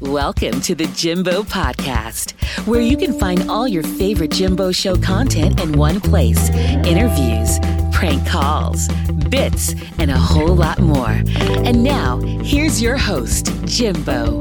Welcome to the Jimbo Podcast, where you can find all your favorite Jimbo Show content in one place interviews, prank calls, bits, and a whole lot more. And now, here's your host, Jimbo.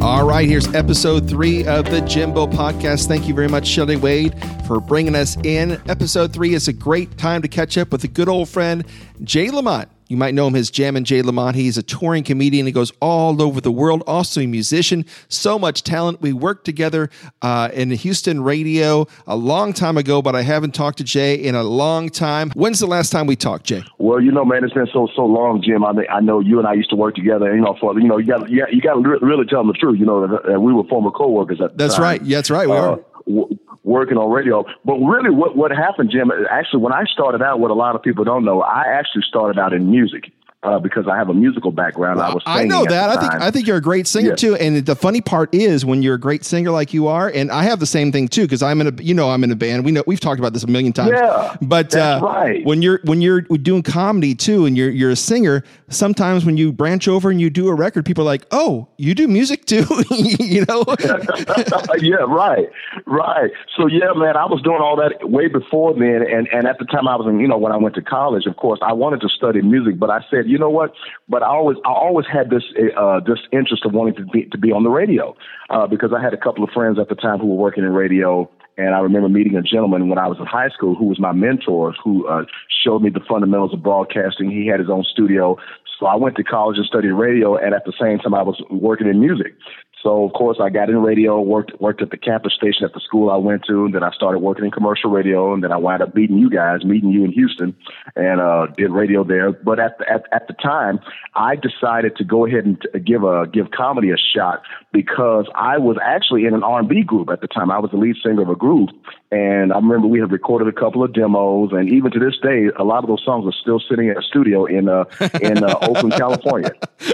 All right, here's episode three of the Jimbo podcast. Thank you very much, Shelly Wade, for bringing us in. Episode three is a great time to catch up with a good old friend, Jay Lamont. You might know him as Jammin' Jay Lamont. He's a touring comedian. He goes all over the world, also a musician. So much talent. We worked together uh, in Houston radio a long time ago, but I haven't talked to Jay in a long time. When's the last time we talked, Jay? Well, you know, man, it's been so so long, Jim. I mean, I know you and I used to work together. You know, for you know, you got you got, to really tell them the truth. You know, that, we were former coworkers at the That's time. right. Yeah, that's right. We Uh, are. Working on radio. But really, what what happened, Jim? Actually, when I started out, what a lot of people don't know, I actually started out in music. Uh, because I have a musical background, I was. I know that. I think. I think you're a great singer Yeah. too. And the funny part is when you're a great singer like you are, and I have the same thing too because I'm in a you know I'm in a band. We know we've talked about this a million times. Yeah, but uh, right. when you're when you're doing comedy too, and you're you're a singer, sometimes when you branch over and you do a record, people are like, "Oh, you do music too," you know. yeah, right, right. So yeah, man, I was doing all that way before then, and and at the time I was in, you know, when I went to college, of course, I wanted to study music, but I said, you know what? But I always, I always had this, uh, this interest of wanting to be to be on the radio, uh, because I had a couple of friends at the time who were working in radio. And I remember meeting a gentleman when I was in high school who was my mentor, who uh, showed me the fundamentals of broadcasting. He had his own studio. So I went to college and studied radio, and at the same time, I was working in music. So of course I got in radio, worked worked at the campus station at the school I went to, and then I started working in commercial radio, and then I wound up meeting you guys, meeting you in Houston, and uh, did radio there. But at the, at at the time, I decided to go ahead and give a give comedy a shot because I was actually in an R&B group at the time. I was the lead singer of a group, and I remember we had recorded a couple of demos, and even to this day, a lot of those songs are still sitting in a studio in uh, in uh, Oakland, California.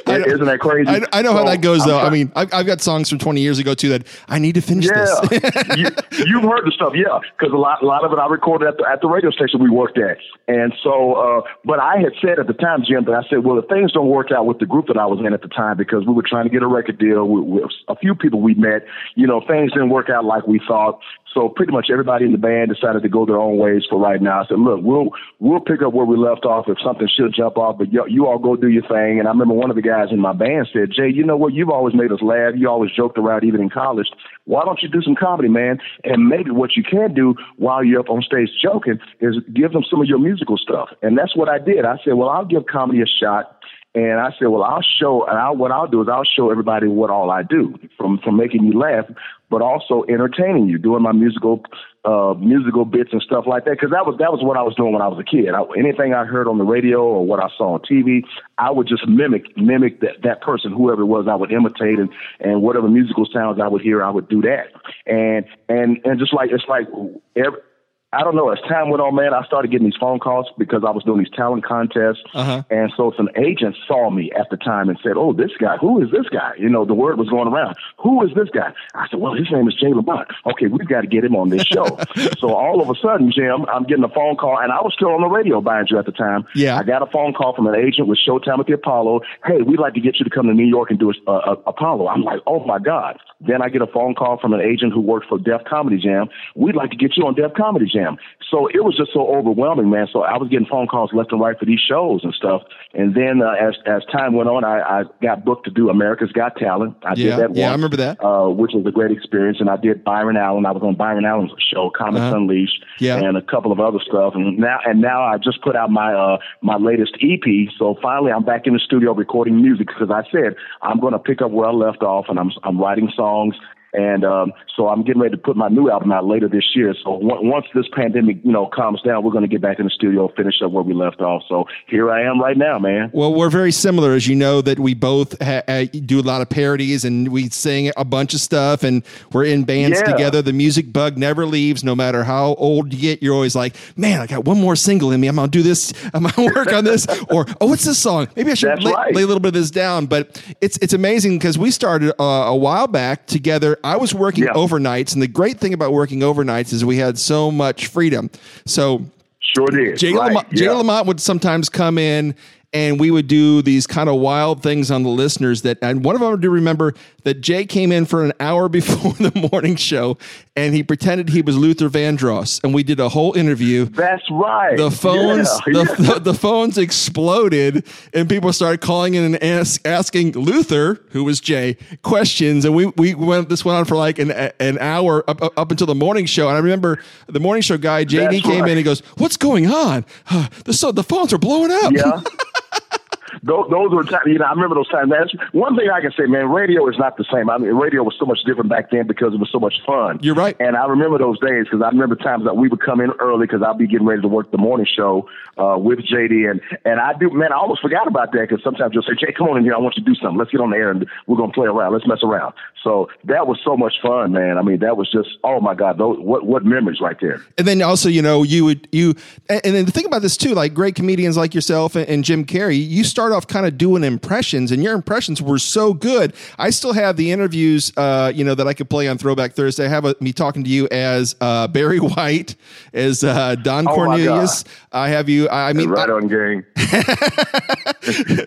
Know- Isn't that crazy? I, I know how that goes though. I mean, I've, I've got songs from 20 years ago too that I need to finish Yeah, this. you, you've heard the stuff, yeah, because a lot, a lot of it I recorded at the at the radio station we worked at, and so, uh, but I had said at the time, Jim, that I said, well, if things don't work out with the group that I was in at the time, because we were trying to get a record deal with, with a few people we met, you know, things didn't work out like we thought. So pretty much everybody in the band decided to go their own ways for right now. I said, look, we'll we'll pick up where we left off if something should jump off, but you, you all go do your thing. And I remember one of the guys in my band said, Jay, you know what? You've always made us laugh. You always joked around even in college. Why don't you do some comedy, man? And maybe what you can do while you're up on stage joking is give them some of your musical stuff. And that's what I did. I said, well, I'll give comedy a shot. And I said, well, I'll show, and I'll, what I'll do is I'll show everybody what all I do, from from making you laugh, but also entertaining you, doing my musical uh, musical bits and stuff like that. Because that was that was what I was doing when I was a kid. I, anything I heard on the radio or what I saw on TV, I would just mimic mimic that that person, whoever it was. I would imitate and and whatever musical sounds I would hear, I would do that. And and and just like it's like every. I don't know. As time went on, man, I started getting these phone calls because I was doing these talent contests. Uh-huh. And so some agents saw me at the time and said, Oh, this guy, who is this guy? You know, the word was going around. Who is this guy? I said, Well, his name is Jay Lamont. Okay, we've got to get him on this show. so all of a sudden, Jim, I'm getting a phone call, and I was still on the radio, mind you, at the time. Yeah. I got a phone call from an agent with Showtime at the Apollo. Hey, we'd like to get you to come to New York and do a, a, a Apollo. I'm like, Oh my God. Then I get a phone call from an agent who worked for Def Comedy Jam. We'd like to get you on Def Comedy Jam. So it was just so overwhelming, man. So I was getting phone calls left and right for these shows and stuff. And then uh, as as time went on, I, I got booked to do America's Got Talent. I Yeah, did that yeah, I remember that. uh, which was a great experience. And I did Byron Allen. I was on Byron Allen's show, Comics Uh-huh. Unleashed, Yeah. and a couple of other stuff. And now and now I just put out my uh, my latest EP. So finally, I'm back in the studio recording music because I said I'm going to pick up where I left off, and I'm I'm writing songs. And um, so I'm getting ready to put my new album out later this year. So on- once this pandemic, you know, calms down, we're going to get back in the studio, finish up where we left off. So here I am right now, man. Well, we're very similar, as you know, that we both ha- do a lot of parodies and we sing a bunch of stuff, and we're in bands Yeah. together. The music bug never leaves, no matter how old you get. You're always like, "Man, I got one more single in me. I'm gonna do this. I'm gonna work on this." Or, "Oh, what's this song? Maybe I should lay, right. lay a little bit of this down." But it's it's amazing because we started uh, a while back together. I was working Yeah. overnights, and the great thing about working overnights is we had so much freedom. So Sure did. Jay, right. Lamont, Jay yeah. Lamont would sometimes come in and we would do these kind of wild things on the listeners. That and one of them I do remember that Jay came in for an hour before the morning show, and he pretended he was Luther Vandross, and we did a whole interview. That's right. The phones, Yeah, the, yeah. the, the phones exploded, and people started calling in and ask, asking Luther, who was Jay, questions, and we we went. This went on for like an an hour up up, until the morning show. And I remember the morning show guy JD That's came right. in and he goes, "What's going on? Uh, the so the phones are blowing up." Yeah. Those, those were times, you know, I remember those times. That's one thing I can say, man, radio is not the same. I mean, radio was so much different back then because it was so much fun. You're right. And I remember those days because I remember times that we would come in early because I'd be getting ready to work the morning show uh, with JD. And, and I do, man, I almost forgot about that because sometimes you'll say, Jay, come on in here. I want you to do something. Let's get on the air and we're going to play around. Let's mess around. So that was so much fun, man. I mean, that was just, oh my God, those, what, what memories right there. And then also, you know, you would you and and then the thing about this too, like great comedians like yourself and, and Jim Carrey, you start off kind of doing impressions, and your impressions were so good. I still have the interviews, uh, you know, that I could play on Throwback Thursday. I have a, me talking to you as uh, Barry White, as uh, Don Oh, Cornelius. I have you. I mean, right on, gang.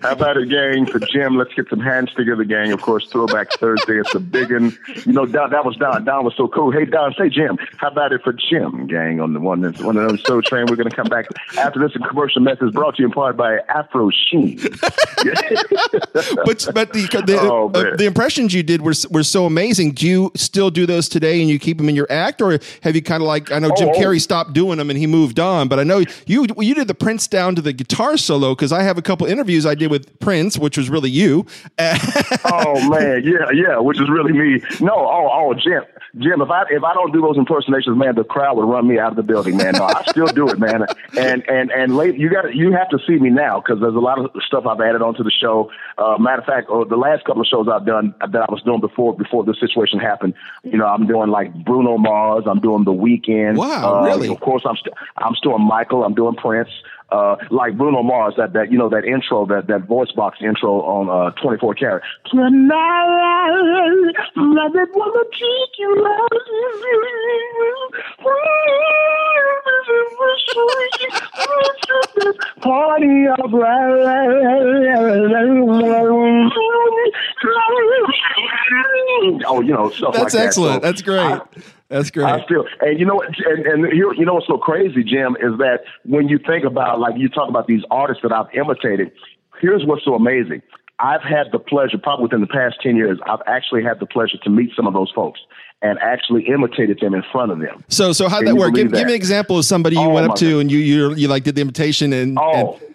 How about it, gang? For Jim, let's get some hands together, gang. Of course, Throwback Thursday. It's a big one. You know, Don, that was Don. Don was so cool. Hey, Don, say Jim. How about it for Jim, gang? On the one that's one of those Soul Train. We're going to come back after this. Commercial message brought to you in part by Afro Sheen. but but the the, Oh, uh, the impressions you did were were so amazing. Do you still do those today, and you keep them in your act, or have you kind of like I know Jim Oh, oh. Carrey stopped doing them and he moved on, but I know you you did the Prince down to the guitar solo because I have a couple interviews I did with Prince, which was really you. oh man, yeah, yeah, which is really me. No, oh, oh, Jim, Jim, if I if I don't do those impersonations, man, the crowd would run me out of the building, man. No, I still do it, man. And and and late, you got you have to see me now because there's a lot of stuff I've added onto the show. Uh, matter of fact, uh, the last couple of shows I've done that I was doing before before this situation happened, you know, I'm doing like Bruno Mars, I'm doing The Weeknd. Wow, uh, really? Of course, I'm st- I'm still Michael, I'm doing Prince. Uh, like Bruno Mars, that, that you know that intro, that, that voice box intro on uh, 24 karat. Tonight, you. Party of Oh, you know stuff like That's that. excellent. So That's great. I- That's great. I feel, and you know, what- and, and you, you know what's so crazy, Jim, is that when you think about, like, you talk about these artists that I've imitated. Here's what's so amazing. I've had the pleasure, probably within the past ten years, I've actually had the pleasure to meet some of those folks and actually imitated them in front of them. so so how would Can that work? Give, believe give me an example of somebody you Oh, went up to God. and you you you like did the imitation and, Oh. and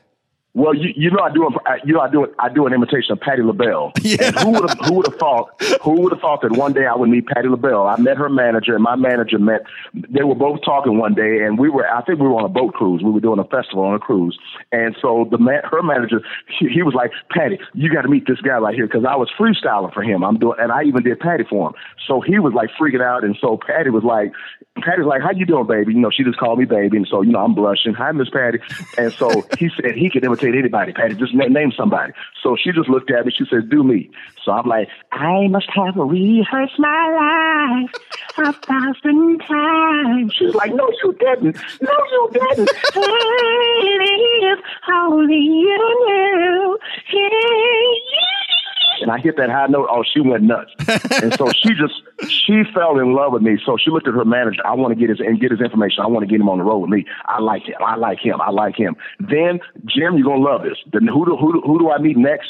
Well, you, you know I do a- you know I do I do an imitation of Patti LaBelle. Yeah. Who would have who would have thought who would have thought that one day I would meet Patti LaBelle? I met her manager and my manager met. They were both talking one day, and we were I think we were on a boat cruise. We were doing a festival on a cruise, and so the man, her manager he, he was like, Patti, you got to meet this guy right here because I was freestyling for him. I'm doing and I even did Patti for him. So he was like freaking out, and so Patti was like. Patti's like, "How you doing, baby?" You know, she just called me baby, and so you know, I'm blushing. Hi, Miss Patti. And so he said he could imitate anybody. Patti, just na- name somebody. So she just looked at me. She said, "Do me." So I'm like, "I must have rehearsed my life a thousand times." She's like, "No, you didn't. No, you didn't. if only you knew." And I hit that high note. Oh, she went nuts. and so she just she fell in love with me. So she looked at her manager. I want to get his and get his information. I want to get him on the road with me. I like him. I like him. I like him. Then Jim, you're gonna love this. Then who do who do, who do I meet next?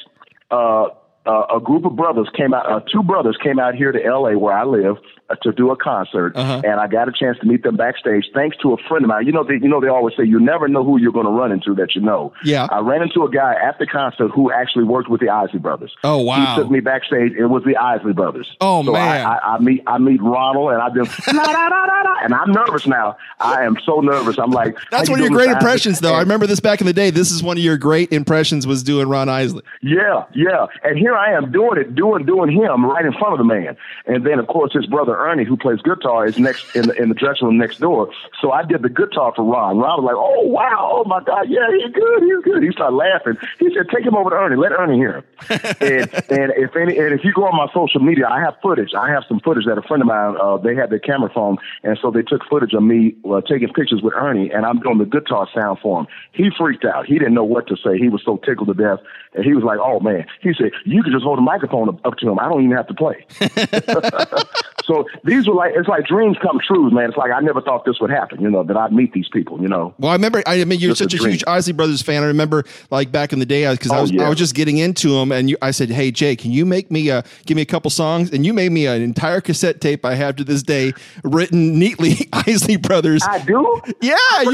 Uh, uh, a group of brothers came out. Uh, two brothers came out here to L.A. where I live uh, to do a concert, Uh-huh. and I got a chance to meet them backstage. Thanks to a friend of mine. You know, they, you know, they always say you never know who you're going to run into that you know. Yeah. I ran into a guy at the concert who actually worked with the Isley Brothers. Oh, wow. He took me backstage. It was the Isley Brothers. Oh, so man. I, I, I meet I meet Ronald, and I just and I'm nervous now. I am so nervous. I'm like, That's one you of your great impressions, though. I remember this back in the day. This is one of your great impressions was doing Ron Isley. Yeah, yeah. And here I am doing it, doing doing him right in front of the man. And then of course his brother Ernie, who plays guitar, is next in the in the dressing room next door. So I did the guitar for Ron. Ron was like, "Oh wow, oh my God, yeah, he's good, he's good." He started laughing. He said, "Take him over to Ernie. Let Ernie hear him." and and if any and if you go on my social media, I have footage. I have some footage that a friend of mine uh, they had their camera phone, and so they took footage of me uh, taking pictures with Ernie, and I'm doing the guitar sound for him. He freaked out. He didn't know what to say. He was so tickled to death, and he was like, "Oh man," he said, "You can just hold a microphone up, up to him. I don't even have to play." so these were like it's like dreams come true, man. It's like I never thought this would happen. You know that I'd meet these people. You know. Well, I remember. I mean, you're such a, a huge Isley Brothers fan. I remember, like back in the day, because I, oh, I, was yeah. I was just getting into them, and you, I said, "Hey, Jay, can you make me a give me a couple songs?" And you made me an entire cassette tape I have to this day, written neatly, Isley Brothers. I do. Yeah, you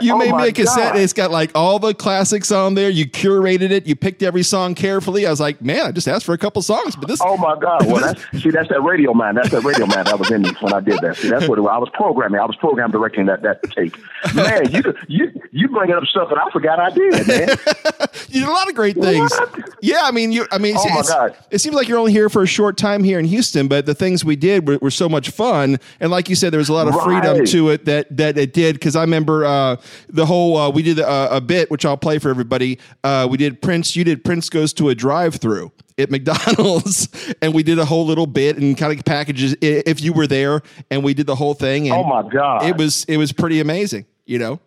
you oh made me a cassette. God. It's got like all the classics on there. You curated it. You picked every song carefully. I was like, man, I just asked for a couple songs, but this. Oh my God! Well, that's, see, that's that radio man. That's that radio man that was in me when I did that. See, that's what it was. I was programming. I was program directing that that tape. Man, you you you bringing up stuff that I forgot I did, man. you did a lot of great things. What? Yeah, I mean, you. I mean, oh my God. it seems like you're only here for a short time here in Houston, but the things we did were, were so much fun, and like you said, there was a lot of right. freedom to it that that it did. Because I remember uh, the whole uh, we did a, a, bit, which I'll play for everybody. Uh, we did Prince. You did Prince goes to a drive-through at McDonald's, and we did a whole little bit and kind of packages if you were there, and we did the whole thing. And oh my god, it was it was pretty amazing, you know.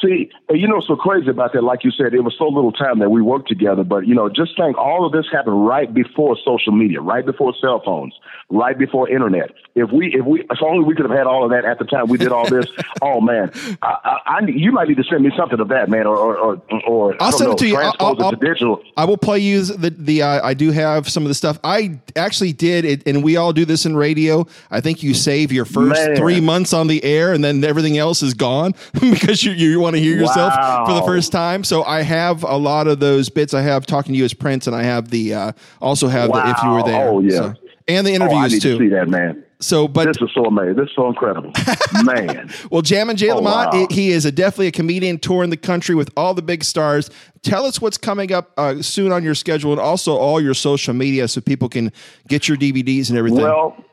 See, you know, so crazy about that. Like you said, it was so little time that we worked together. But you know, just think, all of this happened right before social media, right before cell phones, right before internet. If we, if we, if only we could have had all of that at the time we did all this. oh man, I, I, I, you might need to send me something of that, man, or or or, I'll send know, it to you. I'll, I'll, digital. I will play you the the. Uh, I do have some of the stuff. I actually did it, and we all do this in radio. I think you save your first man. three months on the air, and then everything else is gone because you you want to hear yourself wow. for the first time. So I have a lot of those bits. I have talking to you as Prince, and I have the uh, also have wow. the if you were there. Oh yeah. So, and the interviews oh, I need too. To see that man. So, but this is so amazing. This is so incredible, man. well, Jammin Jay oh, Lamont, wow. he is a, definitely a comedian touring the country with all the big stars. Tell us what's coming up uh, soon on your schedule, and also all your social media, so people can get your DVDs and everything. Well,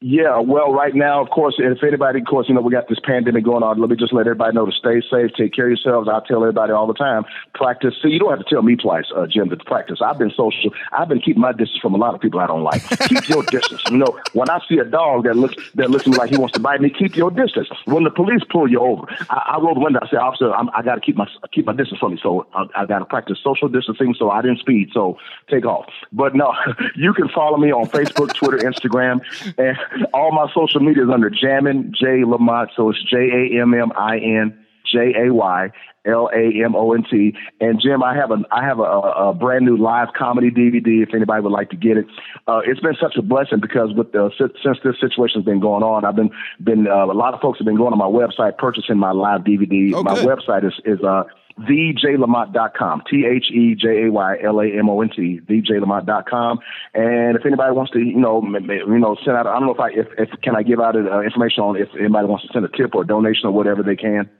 yeah, well, right now, of course, if anybody, of course, you know, we got this pandemic going on. Let me just let everybody know to stay safe, take care of yourselves. I tell everybody all the time, practice. See, you don't have to tell me twice, uh, Jim, to practice. I've been social. I've been keeping my distance from a lot of people I don't like. keep your distance. You know, when I see a dog that looks that looks like he wants to bite me, keep your distance. When the police pull you over, I, I roll the window. I say, officer, I'm, i got to keep my keep my distance from you. So I, I got to practice social distancing. So I didn't speed. So take off. But no, you can follow me on Facebook, Twitter, Instagram, and all my social media is under Jammin Jay Lamont. So it's J A M M I N J A Y L A M O N T. And Jim, I have a I have a, a, brand new live comedy DVD. If anybody would like to get it, uh, it's been such a blessing because with the since this situation's been going on, I've been been uh, a lot of folks have been going on my website purchasing my live DVD. Oh, my website is is uh thejaylamont.com. T H E J A Y L A M O N T. Thejaylamont.com. And if anybody wants to, you know, you know, send out, I don't know if I, if, if can I give out uh, information on if anybody wants to send a tip or a donation or whatever they can.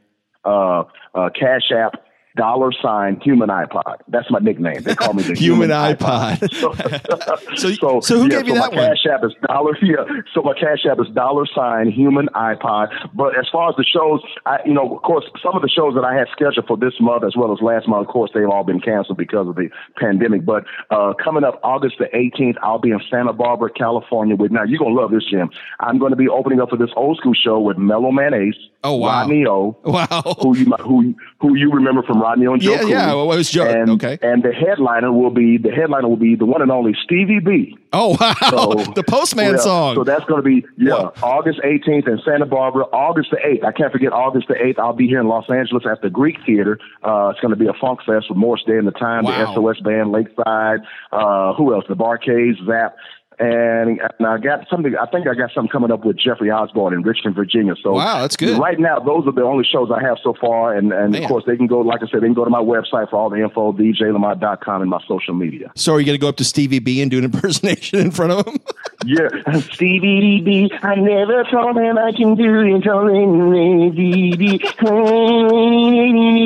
Uh, uh, Cash App dollar sign human iPod. That's my nickname. They call me the human, human iPod. iPod. so, so, so, who yeah, gave you so that my one? Cash app is dollar. Yeah. So my cash app is dollar sign human iPod. But as far as the shows, I, you know, of course, some of the shows that I had scheduled for this month as well as last month, of course, they've all been canceled because of the pandemic. But uh, coming up August the 18th, I'll be in Santa Barbara, California. With now, you're gonna love this, Jim. I'm going to be opening up for this old school show with Mellow Man Ace. Oh wow, Rodney O. Wow, who you who who you remember from Rodney O and Joe yeah, Cooley. Yeah, well, it was Joe. And, okay, and the headliner will be the headliner will be the one and only Stevie B. Oh wow, so, the Postman yeah, song. So that's going to be yeah August 18th in Santa Barbara. August the 8th. I can't forget August the 8th. I'll be here in Los Angeles at the Greek Theater. Uh, it's going to be a funk fest with Morris Day and the Time, wow. the SOS Band, Lakeside. Uh, who else? The Bar-Kays, Zap and, and I got something. I think I got something coming up with Jeffrey Osborne in Richmond, Virginia. So wow, that's good. Right now, those are the only shows I have so far, and and Man. of course they can go. Like I said, they can go to my website for all the info, djlamont.com, and my social media. So are you going to go up to Stevie B and do an impersonation in front of him? yeah. Stevie B, I never told him I can do it. Him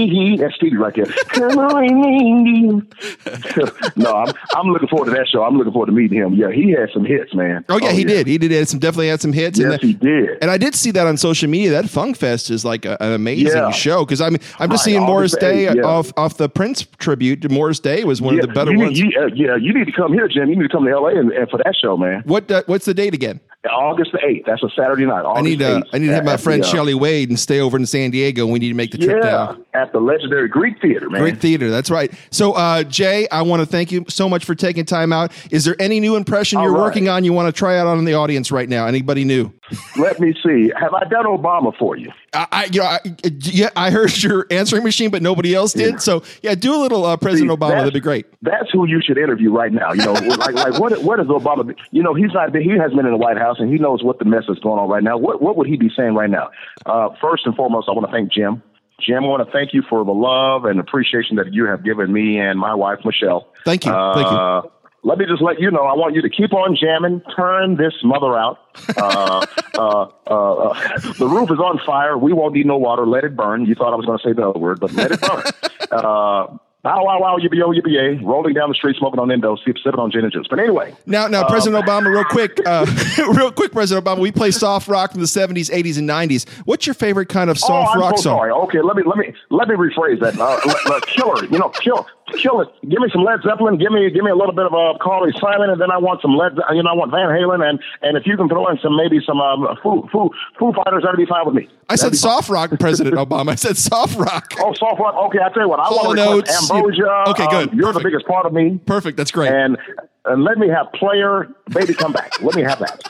baby. That's Stevie right there. Come on, no, I'm I'm looking forward to that show. I'm looking forward to meeting him. Yeah, he had some hits, man. Oh yeah, he did. He did. Had some definitely had some hits. Yes, and he did. And I did see that on social media. That Funk Fest is like a, an amazing Yeah. show because I mean I'm just Right, seeing Morris Day yeah. off off the Prince tribute. Morris Day was one yeah, of the better you ones. Need, you, uh, yeah, you need to come here, Jim. You need to come to LA and, and for that show, man. what uh, what's the date again? August the eighth. That's a Saturday night. August I need uh, I need to have my friend the, uh, Wade and stay over in San Diego. We need to make the trip Yeah, down. at the legendary Greek Theater, man. Great theater. That's right. So, uh, Jay, I want to thank you so much for taking time out. Is there any new impression All you're right. working on you want to try out on the audience right now? Anybody new? Let me see. Have I done Obama for you? I, I you know, I, yeah, I heard your answering machine, but nobody else did. Yeah. So, yeah, do a little uh, President See, Obama. That'd be great. That's who you should interview right now. You know, like like what what is Obama? be- You know, he's not been, he hasn't been in the White House, and he knows what the mess is going on right now. What what would he be saying right now? Uh, first and foremost, I want to thank Jim. Jim, I want to thank you for the love and appreciation that you have given me and my wife Michelle. Thank you. Thank you. Uh, Let me just let you know. I want you to keep on jamming. Turn this mother out. Uh, uh, uh, uh, the roof is on fire. We won't need no water. Let it burn. You thought I was going to say the other word, but let it burn. Uh, Bow wow wow yippee yo yippee rolling down the street smoking on endo, sipping on gin and juice. But anyway, Now, now, President Obama, real quick, uh, real quick, President Obama. We play soft rock from the '70s, '80s, and '90s. What's your favorite kind of soft oh, I'm rock so song? sorry. Okay, let me let me let me rephrase that. Uh, let- let- killer, you know, kill kill it. Give me some Led Zeppelin. Give me give me a little bit of uh, Carly Simon, and then I want some Led. You know, I want Van Halen, and and if you can throw in some maybe some um, Foo Foo Foo Fighters, that'd be fine with me. I said That'd fine. soft rock, President Obama. I said soft rock. Oh, soft rock. Okay, I tell you what. I Hall want to Notes, Ambrosia. okay, good. Um, you're the biggest part of me. Perfect. That's great. And and let me have player, baby, come back. Let me have that.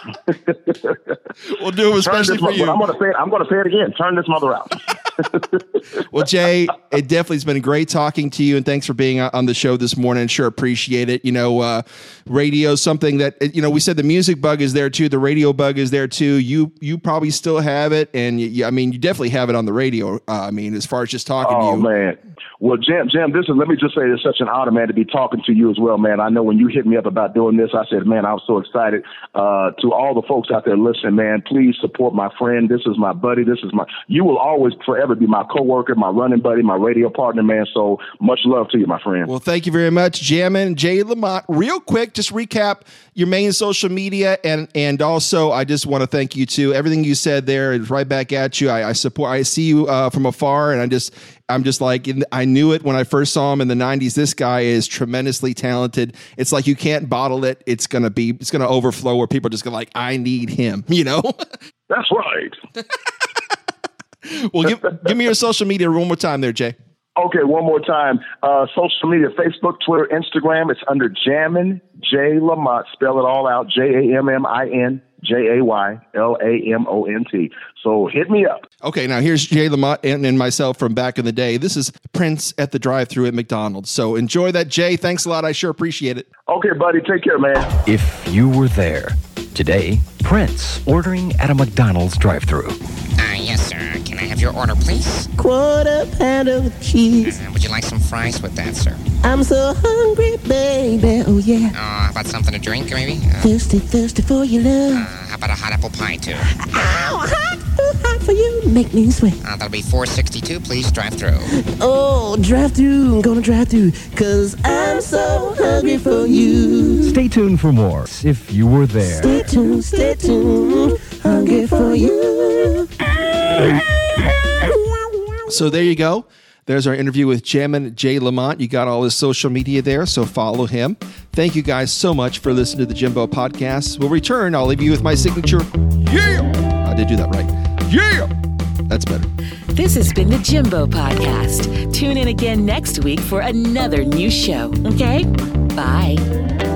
we'll do it especially this for you. I'm gonna say it. I'm gonna say it again. Turn this mother out. Well, Jay, it definitely has been great talking to you, and thanks for being on the show this morning. Sure appreciate it. You know, uh, radio something that you know we said the music bug is there too, the radio bug is there too. You you probably still have it, and you, I mean, you definitely have it on the radio. Uh, I mean, as far as just talking Oh to you. man. Well, Jim, Jim, this is. Let me just say, it's such an honor, man, to be talking to you as well, man. I know when you hit me up about doing this, I said, man, I'm so excited. Uh, to all the folks out there listening, man, please support my friend. This is my buddy. This is my. You will always forever be my coworker, my running buddy, my radio partner, man. So much love to you, my friend. Well, thank you very much, Jammin, Jay Lamont. Real quick, just recap your main social media, and and also I just want to thank you too. Everything you said there is right back at you. I, I support. I see you uh, from afar, and I just I'm just like I knew it when I first saw him in the '90s. This guy is tremendously talented. It's like you can't bottle it. It's gonna be. It's gonna overflow where people are just gonna like I need him. You know. That's right. well, give give me your social media one more time there, Jay. Okay, one more time. Uh, social media, Facebook, Twitter, Instagram. It's under Jammin J Lamont. Spell it all out. J A M M I N J A Y L A M O N T. So hit me up. Okay, now here's Jay Lamont and, and myself from back in the day. This is Prince at the drive-through at McDonald's. So enjoy that, Jay. Thanks a lot. I sure appreciate it. Okay, buddy. Take care, man. If you were there. Today, Prince ordering at a McDonald's drive thru your order, please? Quarter pound of cheese. Uh, would you like some fries with that, sir? I'm so hungry, baby. Oh yeah. Uh, how about something to drink, maybe? Uh, Thirsty, thirsty for your love. uh, how about a hot apple pie, too? Ow, hot, too hot for you. Make me sweat. Uh, that'll be 462, please. Drive through. Oh, drive through. I'm gonna drive through. Cause I'm so hungry for you. Stay tuned for more. If you were there. Stay tuned, stay tuned. Hungry for you. So there you go. There's our interview with Jammin Jay Lamont. You got all his social media there, so follow him. Thank you guys so much for listening to the Jimbo podcast. We'll return. I'll leave you with my signature. Yeah! I did do that right. Yeah! That's better. This has been the Jimbo Podcast. Tune in again next week for another new show, okay? Bye.